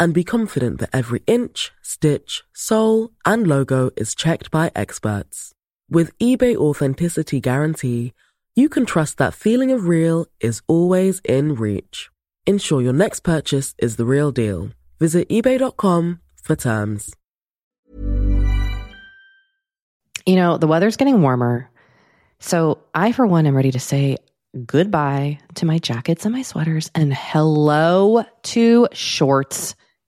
and be confident that every inch, stitch, sole, and logo is checked by experts. With eBay Authenticity Guarantee, you can trust that feeling of real is always in reach. Ensure your next purchase is the real deal. Visit eBay.com for terms. You know, the weather's getting warmer. So I, for one, am ready to say goodbye to my jackets and my sweaters and hello to shorts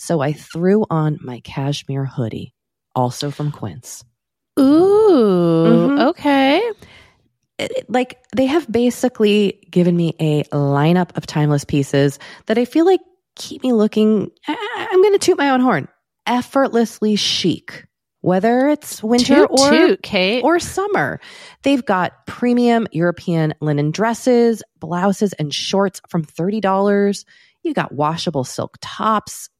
So I threw on my cashmere hoodie, also from Quince. Ooh. Mhm. Okay. it- it- like they have basically given me a lineup of timeless pieces that I feel like keep me looking. I- I'm going to toot my own horn. Effortlessly chic, whether it's winter Toot, or toot, Kate. or summer. They've got premium European linen dresses, blouses, and shorts from $30. You got washable silk tops,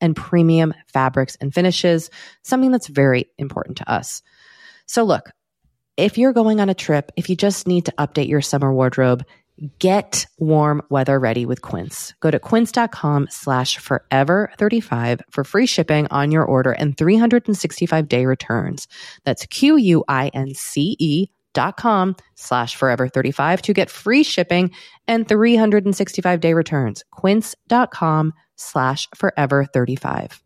and premium fabrics and finishes, something that's very important to us. So, look, if you're going on a trip, if you just need to update your summer wardrobe, get warm weather ready with Quince. Go to quince.com slash forever 35 for free shipping on your order and 365 day returns. That's Q-U-I-N-C-E dot com slash forever 35 to get free shipping and 365 day returns. Quince.com forever 35.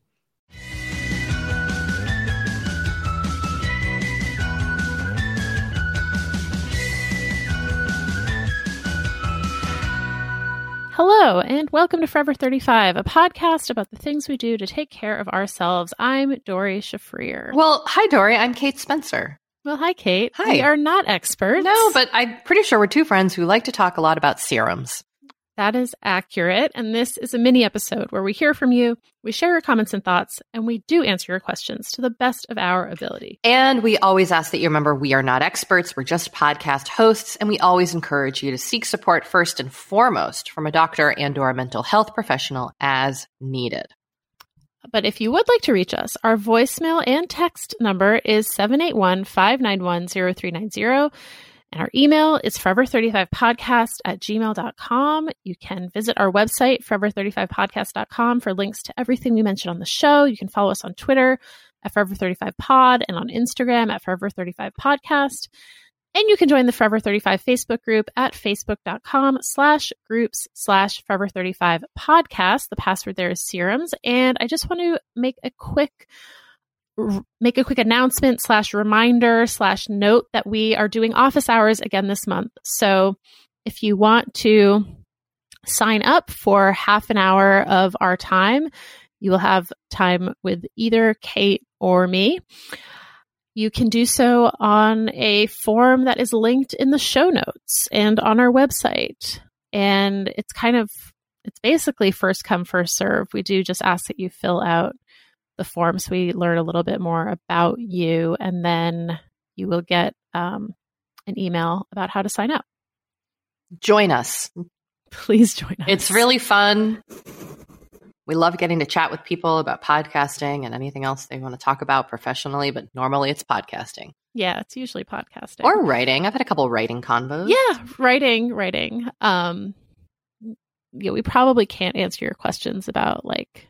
Hello, and welcome to Forever 35, a podcast about the things we do to take care of ourselves. I'm Doree Shafrir. Well, hi, Doree. I'm Kate Spencer. Well, hi, Kate. Hi. We are not experts. No, but I'm pretty sure we're two friends who like to talk a lot about serums. That is accurate. And this is a mini episode where we hear from you, we share your comments and thoughts, and we do answer your questions to the best of our ability. And we always ask that you remember we are not experts, we're just podcast hosts, and we always encourage you to seek support first and foremost from a doctor and or a mental health professional as needed. But if you would like to reach us, our voicemail and text number is 781 591 0390. And our email is forever35podcast at gmail.com. You can visit our website, forever35podcast.com, for links to everything we mentioned on the show. You can follow us on Twitter at forever35pod and on Instagram at forever35podcast. And you can join the Forever 35 Facebook group at facebook.com slash groups slash Forever 35 podcast. The password there is serums. And I just want to make a quick make a quick announcement slash reminder slash note that we are doing office hours again this month. So if you want to sign up for half an hour of our time, you will have time with either Kate or me. You can do so on a form that is linked in the show notes and on our website. And it's kind of, it's basically first come, first serve. We do just ask that you fill out the form so we learn a little bit more about you. And then you will get um, an email about how to sign up. Join us. Please join us. It's really fun. We love getting to chat with people about podcasting and anything else they want to talk about professionally, but normally it's podcasting. Yeah, it's usually podcasting. Or writing. I've had a couple writing convos. yeah, writing, writing. Um yeah, we probably can't answer your questions about like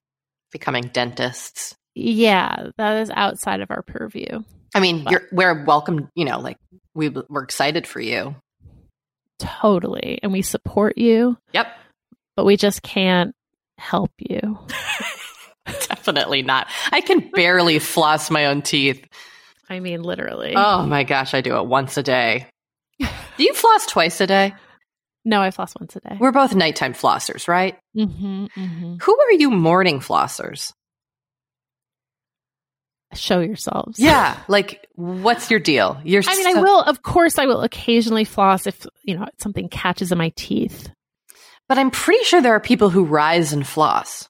Becoming dentists. Yeah, that is outside of our purview. I mean, But- you're we're welcome, you know, like we we're excited for you. Totally. And we support you, Yep. but we just can't help you. Definitely not. I can barely floss my own teeth. I mean literally. Oh my gosh, I do it once a day. Do you floss twice a day? no, I floss once a day. We're both nighttime flossers, right? hmm hmm Who are you morning flossers? Show yourselves. Yeah, like what's your deal? You're I mean, I will, of course, I will occasionally floss if, you know, something catches in my teeth. But I'm pretty sure there are people who rise and floss.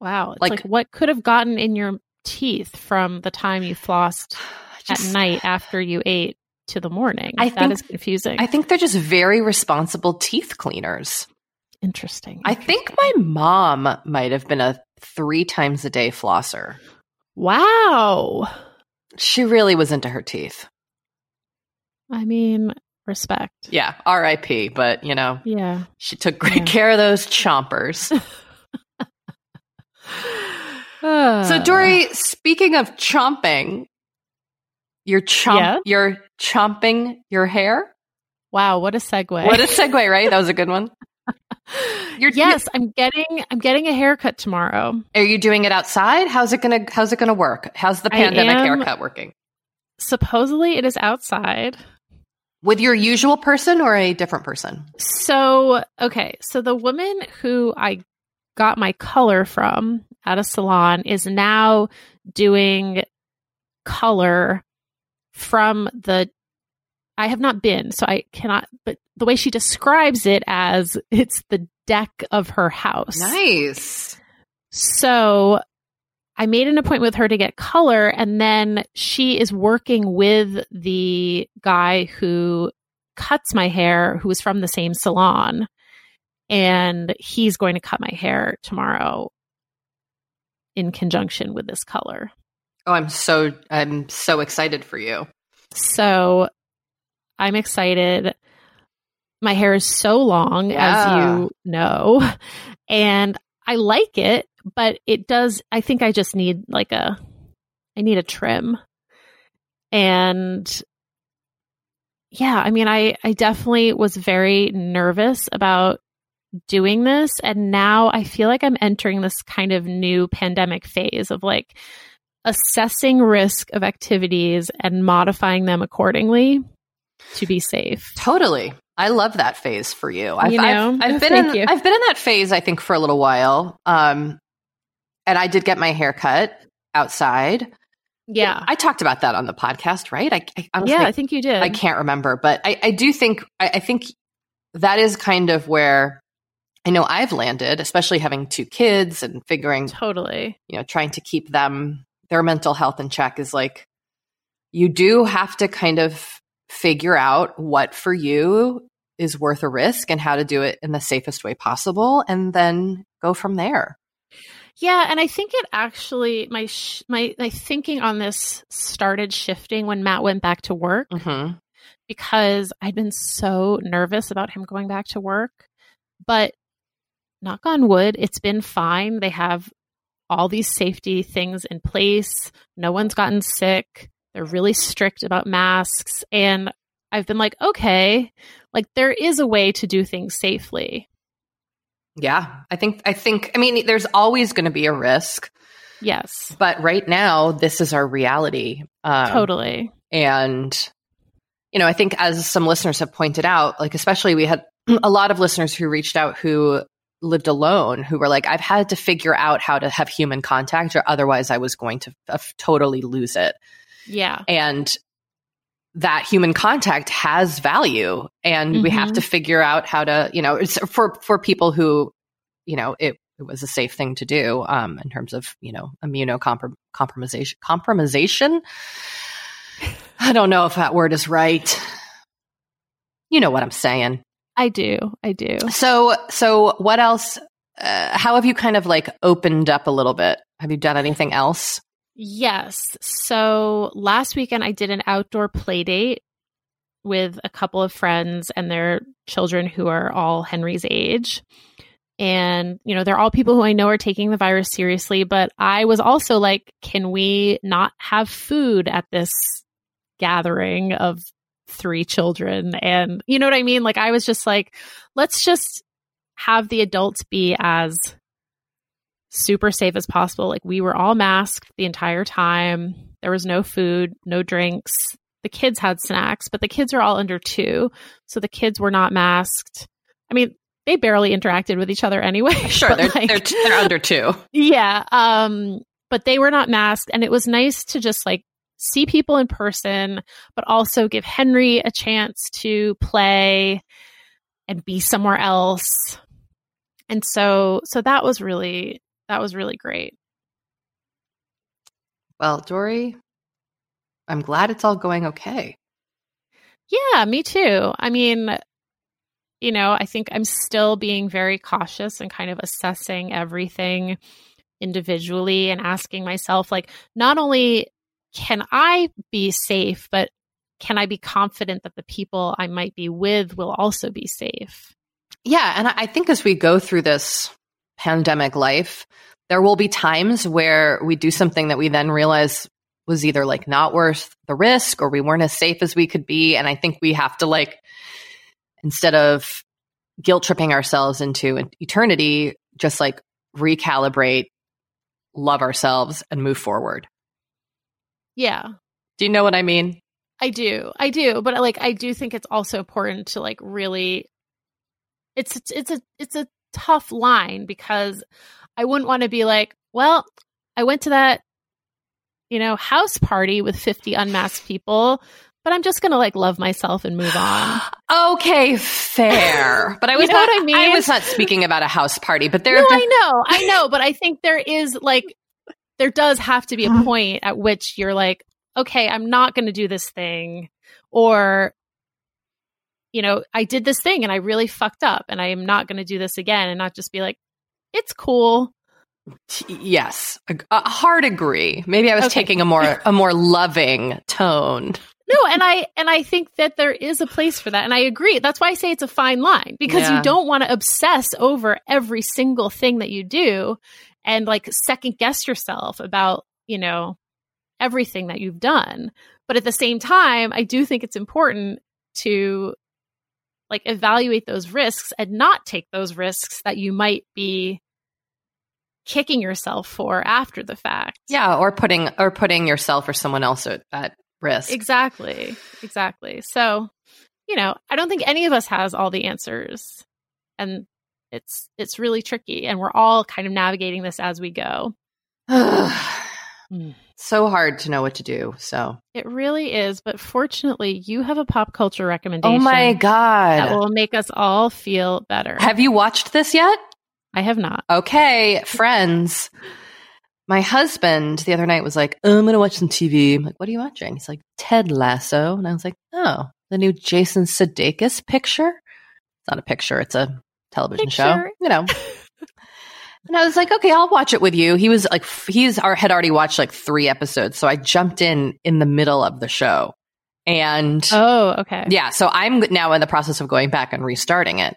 Wow. It's Like- like, what could have gotten in your teeth from the time you flossed Just- at night after you ate to the morning? I that think- is confusing. I think they're just very responsible teeth cleaners. Interesting. I think my mom might have been a three times a day flosser. Wow. She really was into her teeth. I mean, respect. Yeah, R.I.P. But you know, Yeah. she took great Yeah. care of those chompers. Uh, so, Doree, speaking of chomping, you're chomp, Yeah? you're chomping your hair. Wow, what a segue. What a segue, right? That was a good one. You're, yes, I'm getting I'm getting a haircut tomorrow. Are you doing it outside? How's it gonna How's it gonna work? How's the pandemic am- haircut working? Supposedly it is outside. With your usual person or a different person? So, okay. So the woman who I got my color from at a salon is now doing color from the I have not been, so I cannot but the way she describes it as it's the deck of her house. Nice. So I made an appointment with her to get color, and then she is working with the guy who cuts my hair, who is from the same salon. And he's going to cut my hair tomorrow in conjunction with this color. Oh, I'm so I'm so excited for you. So I'm excited. My hair is so long, Yeah. as you know, and I like it, but it does. I think I just need like a, I need a trim. And yeah, I mean, I, I definitely was very nervous about doing this. And now I feel like I'm entering this kind of new pandemic phase of like assessing risk of activities and modifying them accordingly to be safe. Totally. I love that phase for you. I've, You know? I've, I've Oh, been thank in you. I've been in that phase I think for a little while. Um and I did get my hair cut outside. Yeah. I talked about that on the podcast, right? I, I honestly yeah, I think you did. I can't remember, but I, I do think I, I think that is kind of where I know I've landed, especially having two kids and figuring, Totally. you know, trying to keep them their mental health in check is like you do have to kind of figure out what for you is worth a risk and how to do it in the safest way possible and then go from there. Yeah, and I think it actually my sh- my my thinking on this started shifting when Matt went back to work hmm because I'd been so nervous about him going back to work. But knock on wood, it's been fine. They have all these safety things in place. No one's gotten sick. They're really strict about masks and I've been like, okay, like there is a way to do things safely. Yeah, I think I think I mean there's always going to be a risk, Yes. but right now this is our reality. Um, totally. And, you know, I think as some listeners have pointed out, like, especially we had a lot of listeners who reached out who lived alone, who were like, I've had to figure out how to have human contact or otherwise I was going to uh, totally lose it. Yeah. And that human contact has value and we have to figure out how to, you know, it's for, for people who, you know, it, it was a safe thing to do um, in terms of, you know, immunocompromisation. Compromisation. I don't know if that word is right. You know what I'm saying. I do. I do. So, so what else? Uh, how have you kind of like opened up a little bit? Have you done anything else? Yes. So last weekend I did an outdoor play date with a couple of friends and their children who are all Henry's age. And, you know, they're all people who I know are taking the virus seriously, but I was also like, can we not have food at this gathering of three children? And you know what I mean? Like, I was just like, let's just have the adults be as super safe as possible. Like, we were all masked the entire time. There was no food, no drinks. The kids had snacks, but the kids are all under two. So the kids were not masked. I mean, they barely interacted with each other anyway. Sure, they're, like, they're, they're under two. Yeah. Um, but they were not masked. And it was nice to just like see people in person, but also give Henry a chance to play and be somewhere else. And so, so that was really, that was really great. Well, Doree, I'm glad it's all going okay. Yeah, me too. I mean, you know, I think I'm still being very cautious and kind of assessing everything individually and asking myself, like, not only can I be safe, but can I be confident that the people I might be with will also be safe? Yeah. And I think as we go through this pandemic life, there will be times where we do something that we then realize was either like not worth the risk or we weren't as safe as we could be. And I think we have to like instead of guilt tripping ourselves into eternity, just like recalibrate, love ourselves, and move forward. Yeah. Do you know what I mean? I do. I do. But like I do think it's also important to like really it's it's a it's a tough line because I wouldn't want to be like, well, I went to that you know, house party with 50 unmasked people but I'm just gonna like love myself and move on. okay, fair. But I was you know not, what I mean. I was not speaking about a house party, but there. No, I know, I know, but I think there is like there does have to be a uh-huh. point at which you're like, okay, I'm not going to do this thing, or you know, I did this thing and I really fucked up, and I am not going to do this again, and not just be like, it's cool. Yes, a, a hard agree. Maybe I was okay. taking a more a more loving tone no and i and i think that there is a place for that and i agree that's why i say it's a fine line because yeah. you don't want to obsess over every single thing that you do and like second guess yourself about you know everything that you've done but at the same time i do think it's important to like evaluate those risks and not take those risks that you might be kicking yourself for after the fact. Yeah, or putting or putting yourself or someone else at, at risk. Exactly. Exactly. So, you know, I don't think any of us has all the answers. And it's it's really tricky and we're all kind of navigating this as we go. Mm. so hard to know what to do. So it really is. But fortunately, you have a pop culture oh recommendation. Oh my God. That will make us all feel better. Have you watched this yet? I have not. Okay, friends my husband the other night was like, oh, I'm going to watch some TV. I'm like, what are you watching? He's like, Ted Lasso. And I was like, oh, the new Jason Sudeikis picture. It's not a picture, it's a television picture. show, you know. and I was like, okay, I'll watch it with you. He was like, he's our, had already watched like three episodes. So I jumped in in the middle of the show. And oh, okay. Yeah. So I'm now in the process of going back and restarting it.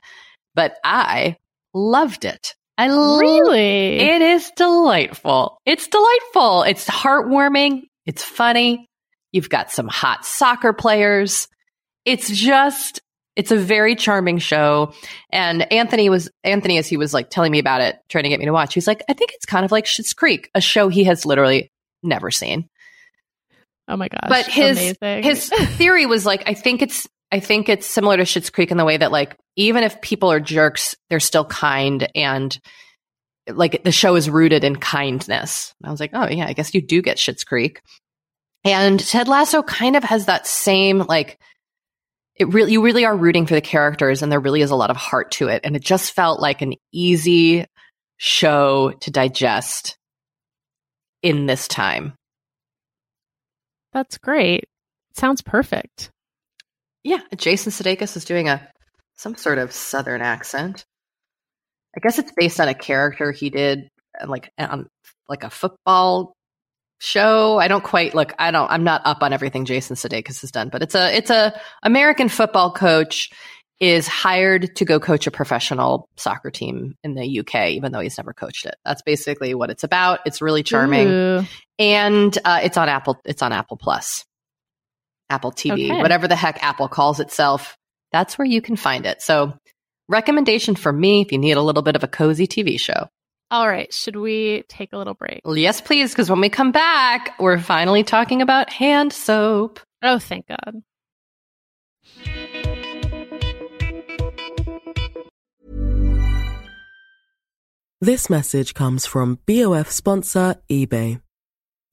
But I loved it. I really, it is delightful. It's delightful. It's heartwarming. It's funny. You've got some hot soccer players. It's just, it's a very charming show. And Anthony was, Anthony, as he was like telling me about it, trying to get me to watch, he's like, I think it's kind of like Schitt's Creek, a show he has literally never seen. Oh my gosh. But his, Amazing. his theory was like, I think it's, I think it's similar to Schitt's Creek in the way that like even if people are jerks, they're still kind and like the show is rooted in kindness. I was like, oh yeah, I guess you do get Schitt's Creek. And Ted Lasso kind of has that same like it really you really are rooting for the characters and there really is a lot of heart to it and it just felt like an easy show to digest in this time. That's great. Sounds perfect. Yeah, Jason Sudeikis is doing a some sort of southern accent. I guess it's based on a character he did, uh, like on like a football show. I don't quite look. I don't. I'm not up on everything Jason Sudeikis has done, but it's a it's a American football coach is hired to go coach a professional soccer team in the UK, even though he's never coached it. That's basically what it's about. It's really charming, Ooh. and uh, it's on Apple. It's on Apple Plus, Apple TV, Okay. whatever the heck Apple calls itself. That's where you can find it. So, recommendation for me if you need a little bit of a cozy TV show. All right. Should we take a little break? Well, yes, please, because when we come back, we're finally talking about hand soap. Oh, thank God. This message comes from BOF sponsor eBay.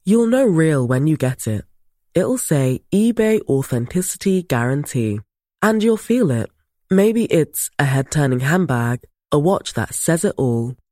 You'll know real when you get it. It'll say eBay Authenticity Guarantee. And you'll feel it. Maybe it's a head turning handbag, a watch that says it all,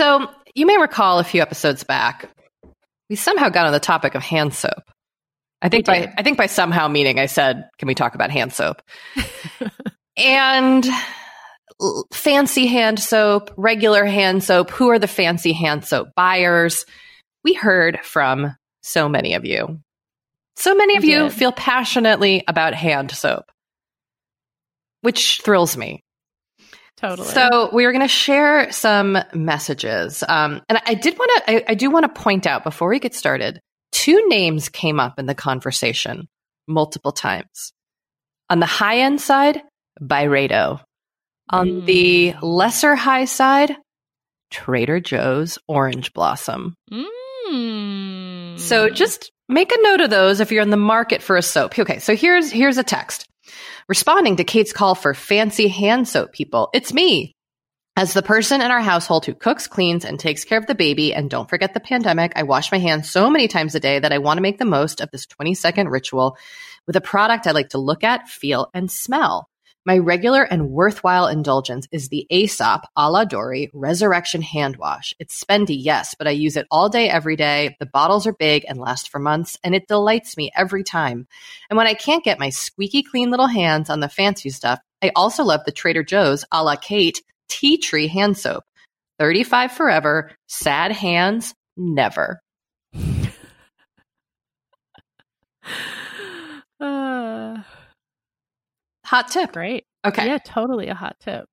So you may recall a few episodes back, we somehow got on the topic of hand soap. I think by I think by somehow meaning I said, "Can we talk about hand soap?" and fancy hand soap, regular hand soap. Who are the fancy hand soap buyers? We heard from so many of you. So many of you feel passionately about hand soap, which thrills me. Totally. So we are going to share some messages, um, and I did want to. I, I do want to point out before we get started two names came up in the conversation multiple times. On the high end side, Byredo. On mm. the lesser high side, Trader Joe's Orange Blossom. Mm. So just make a note of those if you're in the market for a soap. Okay, so here's here's a text. Responding to Kate's call for fancy hand soap people. It's me, as the person in our household who cooks, cleans, and takes care of the baby, and don't forget the pandemic, I wash my hands so many times a day that I want to make the most of this 20 second ritual with a product I like to look at, feel, and smell. My regular and worthwhile indulgence is the Aesop a la Doree Resurrection Hand Wash. It's spendy, yes, but I use it all day, every day. The bottles are big and last for months, and it delights me every time. And when I can't get my squeaky clean little hands on the fancy stuff, I also love the Trader Joe's a la Kate tea tree hand soap. 35 forever, sad hands, never. Hot tip. Great. Okay. Yeah, totally a hot tip.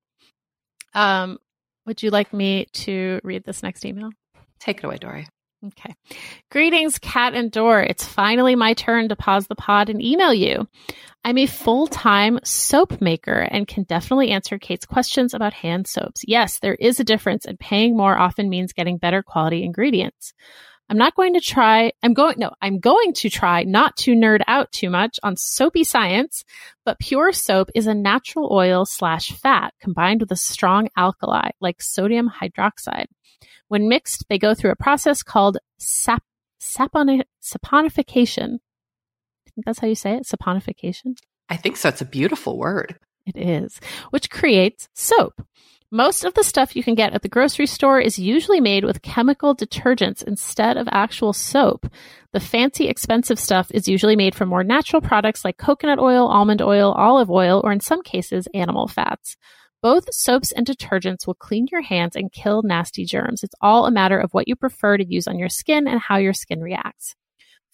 Um, Would you like me to read this next email? Take it away, Doree. Okay. Greetings, Cat and Dor. It's finally my turn to pause the pod and email you. I'm a full time soap maker and can definitely answer Kate's questions about hand soaps. Yes, there is a difference, and paying more often means getting better quality ingredients. I'm not going to try, I'm going, no, I'm going to try not to nerd out too much on soapy science, but pure soap is a natural oil slash fat combined with a strong alkali like sodium hydroxide. When mixed, they go through a process called sap, saponi, saponification. I think that's how you say it, saponification. I think so. It's a beautiful word. It is, which creates soap. Most of the stuff you can get at the grocery store is usually made with chemical detergents instead of actual soap. The fancy, expensive stuff is usually made from more natural products like coconut oil, almond oil, olive oil, or in some cases, animal fats. Both soaps and detergents will clean your hands and kill nasty germs. It's all a matter of what you prefer to use on your skin and how your skin reacts.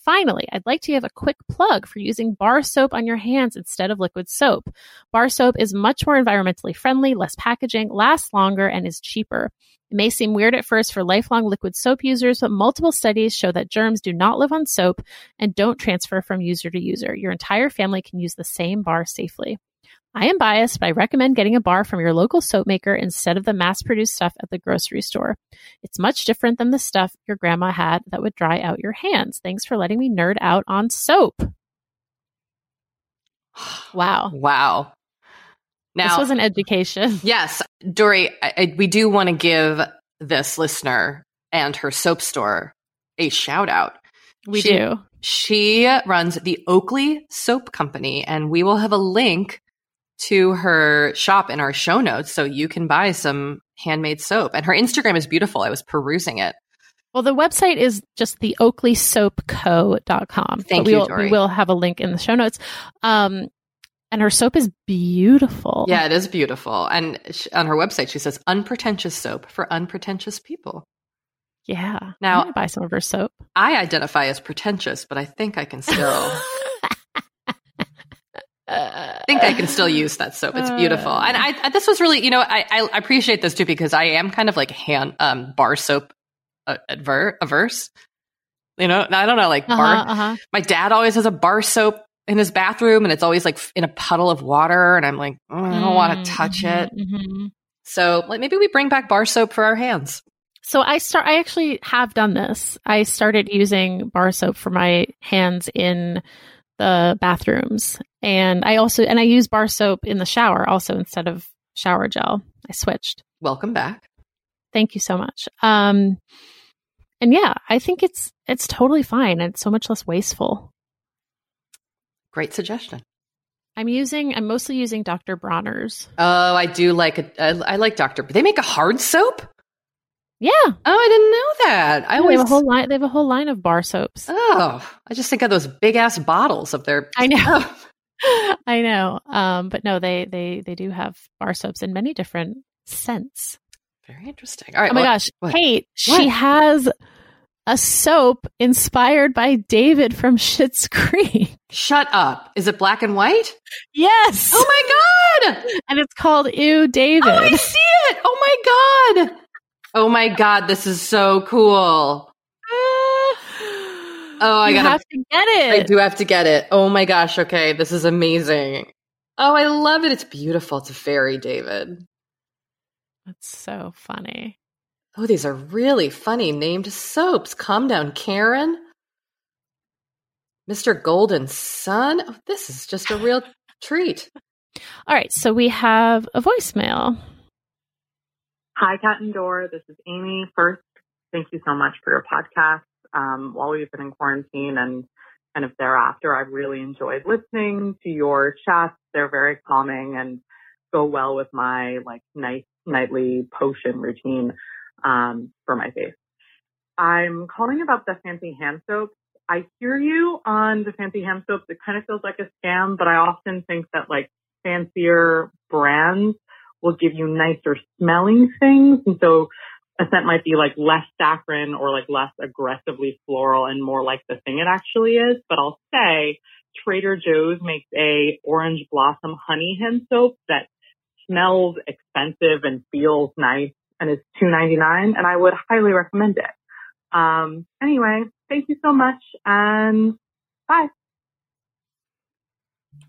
Finally, I'd like to give a quick plug for using bar soap on your hands instead of liquid soap. Bar soap is much more environmentally friendly, less packaging, lasts longer, and is cheaper. It may seem weird at first for lifelong liquid soap users, but multiple studies show that germs do not live on soap and don't transfer from user to user. Your entire family can use the same bar safely. I am biased, but I recommend getting a bar from your local soap maker instead of the mass produced stuff at the grocery store. It's much different than the stuff your grandma had that would dry out your hands. Thanks for letting me nerd out on soap. Wow. Wow. Now, this was an education. Yes. Doree, I, I, we do want to give this listener and her soap store a shout out. We she, do. She runs the Oakley Soap Company, and we will have a link to her shop in our show notes so you can buy some handmade soap. And her Instagram is beautiful. I was perusing it. Well, the website is just the oakleysoapco.com. Thank we you, will, Doree. We will have a link in the show notes. Um, and her soap is beautiful. Yeah, it is beautiful. And she, on her website, she says unpretentious soap for unpretentious people. Yeah. Now, buy some of her soap. I identify as pretentious, but I think I can still think I can still use that soap. It's beautiful, and I, I this was really, you know, I, I appreciate this too because I am kind of like hand um, bar soap uh, adver- averse. You know, I don't know, like uh-huh, bar. Uh-huh. My dad always has a bar soap in his bathroom, and it's always like in a puddle of water, and I'm like, oh, I don't mm, want to touch mm-hmm, it. Mm-hmm. So, like, maybe we bring back bar soap for our hands. So I start. I actually have done this. I started using bar soap for my hands in the bathrooms. And I also and I use bar soap in the shower also instead of shower gel. I switched. Welcome back. Thank you so much. Um and yeah, I think it's it's totally fine and it's so much less wasteful. Great suggestion. I'm using I'm mostly using Dr. Bronner's. Oh, I do like it. I like Dr. They make a hard soap? Yeah. Oh, I didn't know that. I yeah, always... they have a whole line. They have a whole line of bar soaps. Oh, I just think of those big ass bottles of their. I know. I know. Um, but no, they they they do have bar soaps in many different scents. Very interesting. All right. Oh my well, gosh, what? Kate, what? she has a soap inspired by David from Schitt's Creek. Shut up. Is it black and white? Yes. Oh my god. And it's called Ew David. Oh, I see it. Oh my god. Oh my god, this is so cool. Oh, I you gotta have to get it. I do have to get it. Oh my gosh, okay, this is amazing. Oh, I love it. It's beautiful. It's a fairy, David. That's so funny. Oh, these are really funny named soaps. Calm down, Karen. Mr. Golden Sun. Oh, this is just a real treat. All right, so we have a voicemail. Hi, Kat and Dor. This is Amy. First, thank you so much for your podcast. Um, while we've been in quarantine and kind of thereafter, I've really enjoyed listening to your chats. They're very calming and go well with my like nice nightly potion routine um, for my face. I'm calling about the fancy hand soaps. I hear you on the fancy hand soaps. It kind of feels like a scam, but I often think that like fancier brands will give you nicer smelling things. And so a scent might be like less saccharine or like less aggressively floral and more like the thing it actually is. But I'll say Trader Joe's makes a orange blossom honey hand soap that smells expensive and feels nice and it's $2.99 and I would highly recommend it. Um, anyway, thank you so much and bye.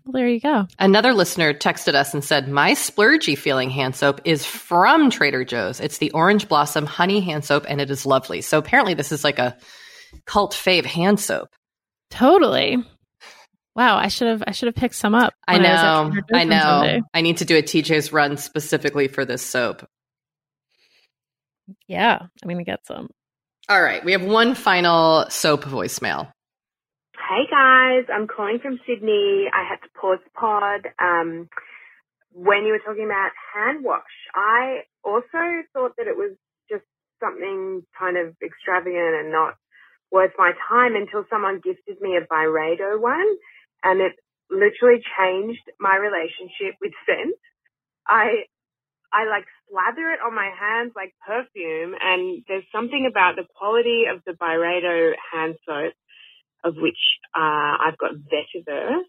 Well, there you go. Another listener texted us and said, My splurgy feeling hand soap is from Trader Joe's. It's the Orange Blossom Honey Hand Soap, and it is lovely. So apparently, this is like a cult fave hand soap. Totally. Wow, I should have I should have picked some up. I when was at know. Joe's I know. Sunday. I need to do a TJ's run specifically for this soap. Yeah, I'm gonna get some. All right. We have one final soap voicemail. Hey guys, I'm calling from Sydney. I had to pause the pod um, when you were talking about hand wash. I also thought that it was just something kind of extravagant and not worth my time until someone gifted me a Byredo one, and it literally changed my relationship with scent. I I like slather it on my hands like perfume, and there's something about the quality of the Byredo hand soap of which uh, I've got vetiver,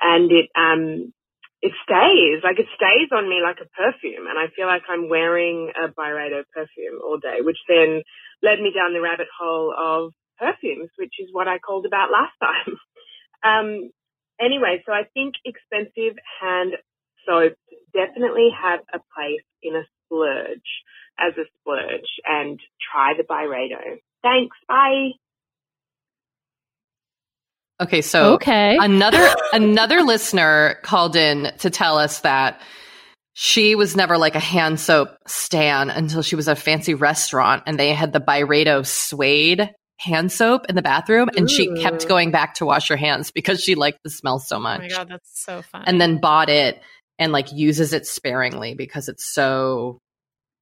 and it um it stays like it stays on me like a perfume, and I feel like I'm wearing a Byredo perfume all day, which then led me down the rabbit hole of perfumes, which is what I called about last time. um, anyway, so I think expensive hand soaps definitely have a place in a splurge as a splurge, and try the Byredo. Thanks. Bye. Okay. So okay. another another listener called in to tell us that she was never like a hand soap stan until she was at a fancy restaurant and they had the Byredo suede hand soap in the bathroom and she kept going back to wash her hands because she liked the smell so much. oh my god, that's so fun. and then bought it and like uses it sparingly because it's so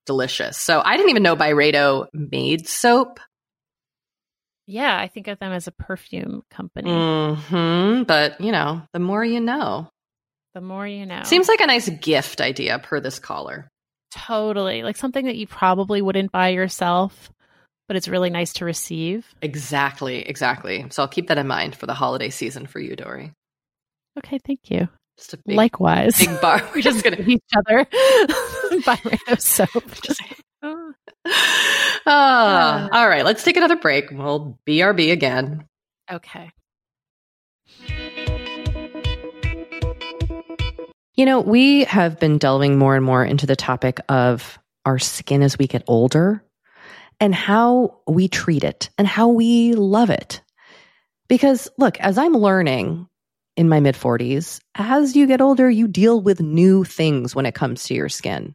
delicious. So I didn't even know Byredo made soap. Yeah, I think of them as a perfume company. hmm But you know, the more you know. The more you know. Seems like a nice gift idea per this caller. totally like something that you probably wouldn't buy yourself, but it's really nice to receive. Exactly, exactly. So I'll keep that in mind for the holiday season for you, Doree. Okay, thank you. Just a big, Likewise. big bar. We're just gonna. give each other Byredo soap. Just, Ah, all right, let's take another break. We'll BRB again. okay. You know, we have been delving more and more into the topic of our skin as we get older and how we treat it and how we love it. Because look, as I'm learning in my mid 40s, as you get older, you deal with new things when it comes to your skin.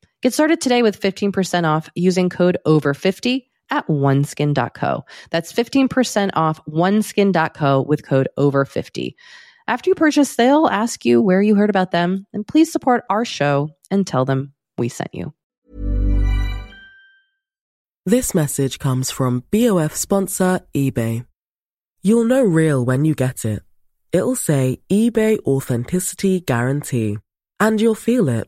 Get started today with 15% off using code OVER50 at oneskin.co. That's 15% off oneskin.co with code OVER50. After you purchase, they'll ask you where you heard about them, and please support our show and tell them we sent you. This message comes from BOF sponsor eBay. You'll know real when you get it. It'll say eBay Authenticity Guarantee. And you'll feel it.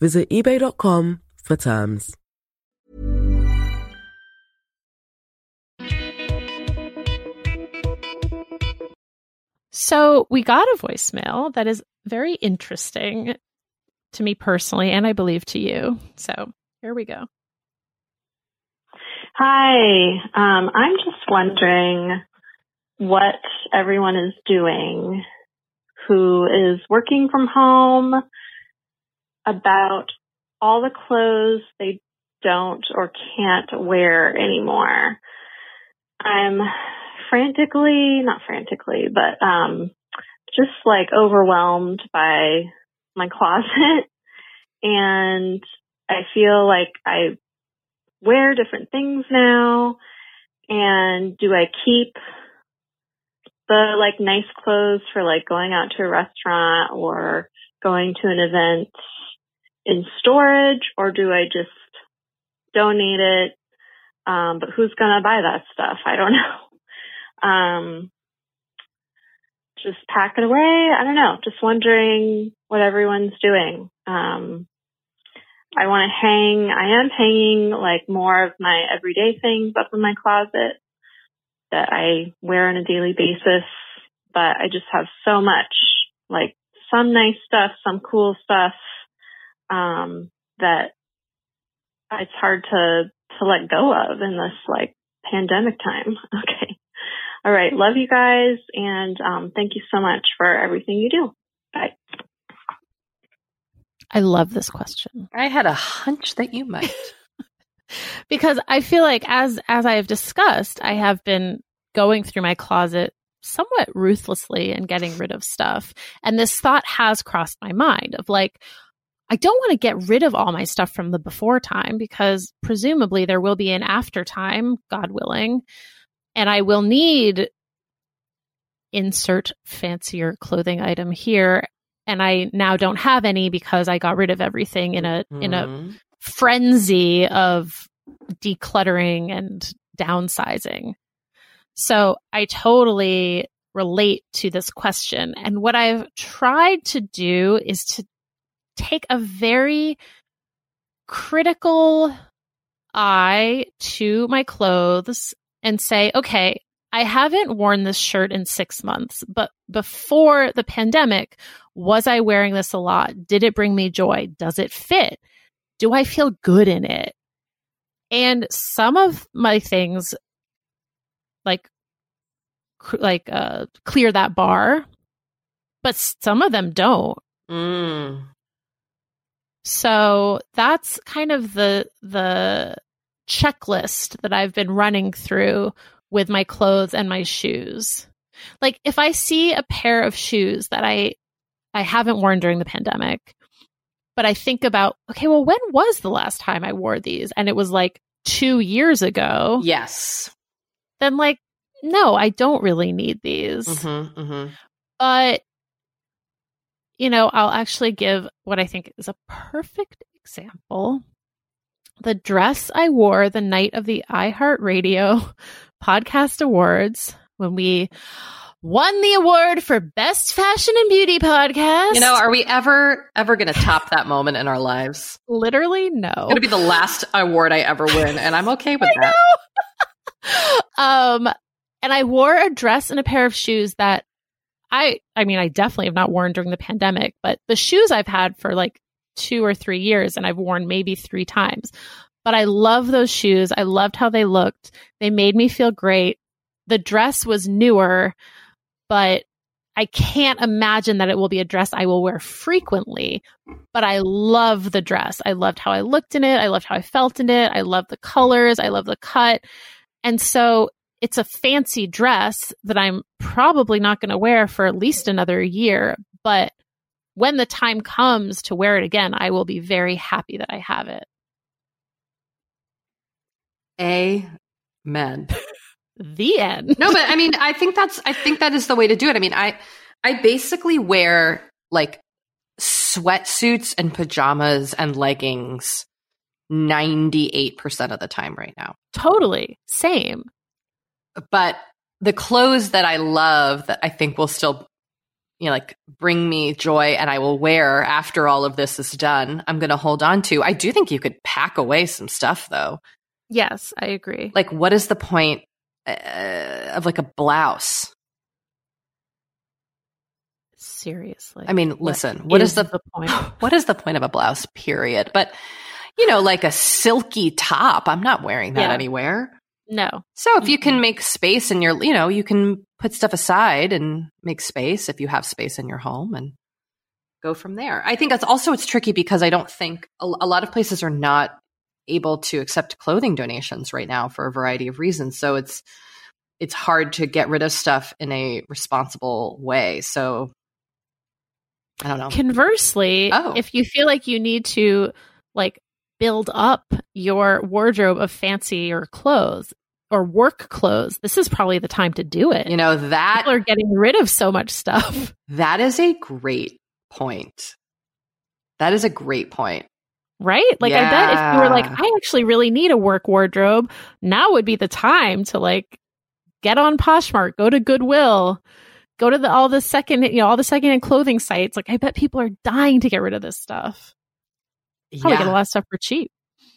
Visit eBay.com for terms. So we got a voicemail that is very interesting to me personally, and I believe to you. So here we go. Hi, um, I'm just wondering what everyone is doing who is working from home about all the clothes they don't or can't wear anymore. I'm frantically, not frantically, but um, just like overwhelmed by my closet. And I feel like I wear different things now. And do I keep the like nice clothes for like going out to a restaurant or going to an event in storage or do I just donate it? Um, but who's going to buy that stuff? I don't know. Um, just pack it away. I don't know. Just wondering what everyone's doing. Um, I want to hang, I am hanging like more of my everyday things up in my closet that I wear on a daily basis, but I just have so much like some nice stuff, some cool stuff, um, that it's hard to, to let go of in this like pandemic time. Okay. All right. Love you guys. And um, thank you so much for everything you do. Bye. I love this question. I had a hunch that you might. because I feel like as as I have discussed, I have been going through my closet somewhat ruthlessly and getting rid of stuff. And this thought has crossed my mind of like I don't want to get rid of all my stuff from the before time because presumably there will be an after time, God willing and I will need insert fancier clothing item here and I now don't have any because I got rid of everything in a mm-hmm. in a mm-hmm. frenzy of decluttering and downsizing. So I totally relate to this question. And what I've tried to do is to take a very critical eye to my clothes and say, okay, I haven't worn this shirt in six months, but before the pandemic, was I wearing this a lot? Did it bring me joy? Does it fit? Do I feel good in it? And some of my things, like, like, uh, clear that bar, but some of them don't. Mm. So that's kind of the, the, checklist that I've been running through with my clothes and my shoes. Like if I see a pair of shoes that I I haven't worn during the pandemic, but I think about, okay, well when was the last time I wore these? And it was like 2 years ago. Yes. Then like no, I don't really need these. Mm-hmm, mm-hmm. But you know, I'll actually give what I think is a perfect example the dress I wore the night of the iHeartRadio podcast awards when we won the award for best fashion and beauty podcast. You know, are we ever ever going to top that moment in our lives? Literally, no. It's going to be the last award I ever win, and I'm okay with that. um, and I wore a dress and a pair of shoes that I, I mean, I definitely have not worn during the pandemic, but the shoes I've had for like two or three years and I've worn maybe three times. But I love those shoes. I loved how they looked. They made me feel great. The dress was newer, but I can't imagine that it will be a dress I will wear frequently, but I love the dress. I loved how I looked in it. I loved how I felt in it. I love the colors. I love the cut. And so it's a fancy dress that I'm probably not going to wear for at least another year. But when the time comes to wear it again, I will be very happy that I have it. Amen. the end. no, but I mean, I think that's I think that is the way to do it. I mean, I I basically wear like sweatsuits and pajamas and leggings 98% of the time right now. Totally. Same. But the clothes that I love that I think will still you know like bring me joy and I will wear after all of this is done, I'm going to hold on to. I do think you could pack away some stuff though. Yes, I agree. Like what is the point uh, of like a blouse? Seriously. I mean, listen, what is, is the, the point? what is the point of a blouse period? But you know, like a silky top, I'm not wearing that Yeah. anywhere. No. So if you can make space in your, you know, you can put stuff aside and make space if you have space in your home and go from there. I think that's also it's tricky because I don't think a, a lot of places are not able to accept clothing donations right now for a variety of reasons. So it's it's hard to get rid of stuff in a responsible way. So I don't know. Conversely, Oh. if you feel like you need to like build up your wardrobe of fancier clothes or work clothes, this is probably the time to do it. you know that People are getting rid of so much stuff. that is a great point. That is a great point. Right? Like I bet if you were like, I actually really need a work wardrobe, now would be the time to like get on Poshmark, go to Goodwill, go to the all the second you know, all the second hand clothing sites. Like I bet people are dying to get rid of this stuff. Probably yeah. get a lot of stuff for cheap.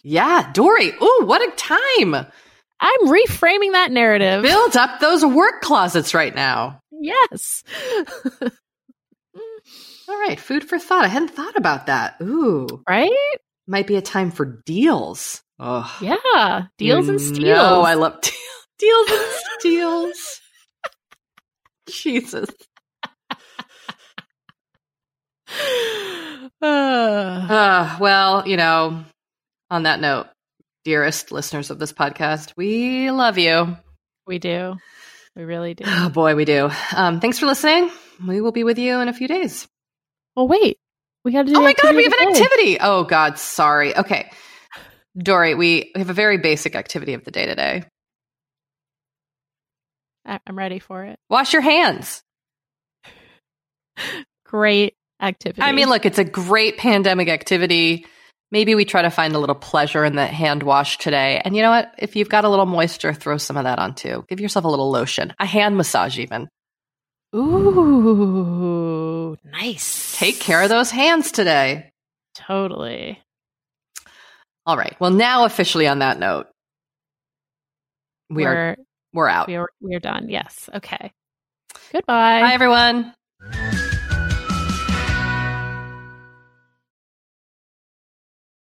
Yeah, Doree. Ooh, what a time. I'm reframing that narrative. Build up those work closets right now. Yes. All right, food for thought. I hadn't thought about that. Ooh, right? might be a time for deals. Oh, Yeah. Deals and mm, steals. No, I love deals, deals and steals. Jesus. Uh, well, you know, on that note, dearest listeners of this podcast, we love you. we do. We really do. Oh boy, we do. Um, thanks for listening. We will be with you in a few days. Well, wait. We got to do Oh my god, we have an day. activity. Oh god, sorry. Okay. Doree, we have a very basic activity of the day today. I'm ready for it. Wash your hands. Great activity. I mean, look, it's a great pandemic activity. Maybe we try to find a little pleasure in the hand wash today. And you know what? If you've got a little moisture, throw some of that on too. Give yourself a little lotion, a hand massage even. Ooh, nice. Take care of those hands today. Totally. All right. Well, now officially on that note, we are we're, we're out. we are we are done. Yes. Okay. Goodbye. Bye everyone.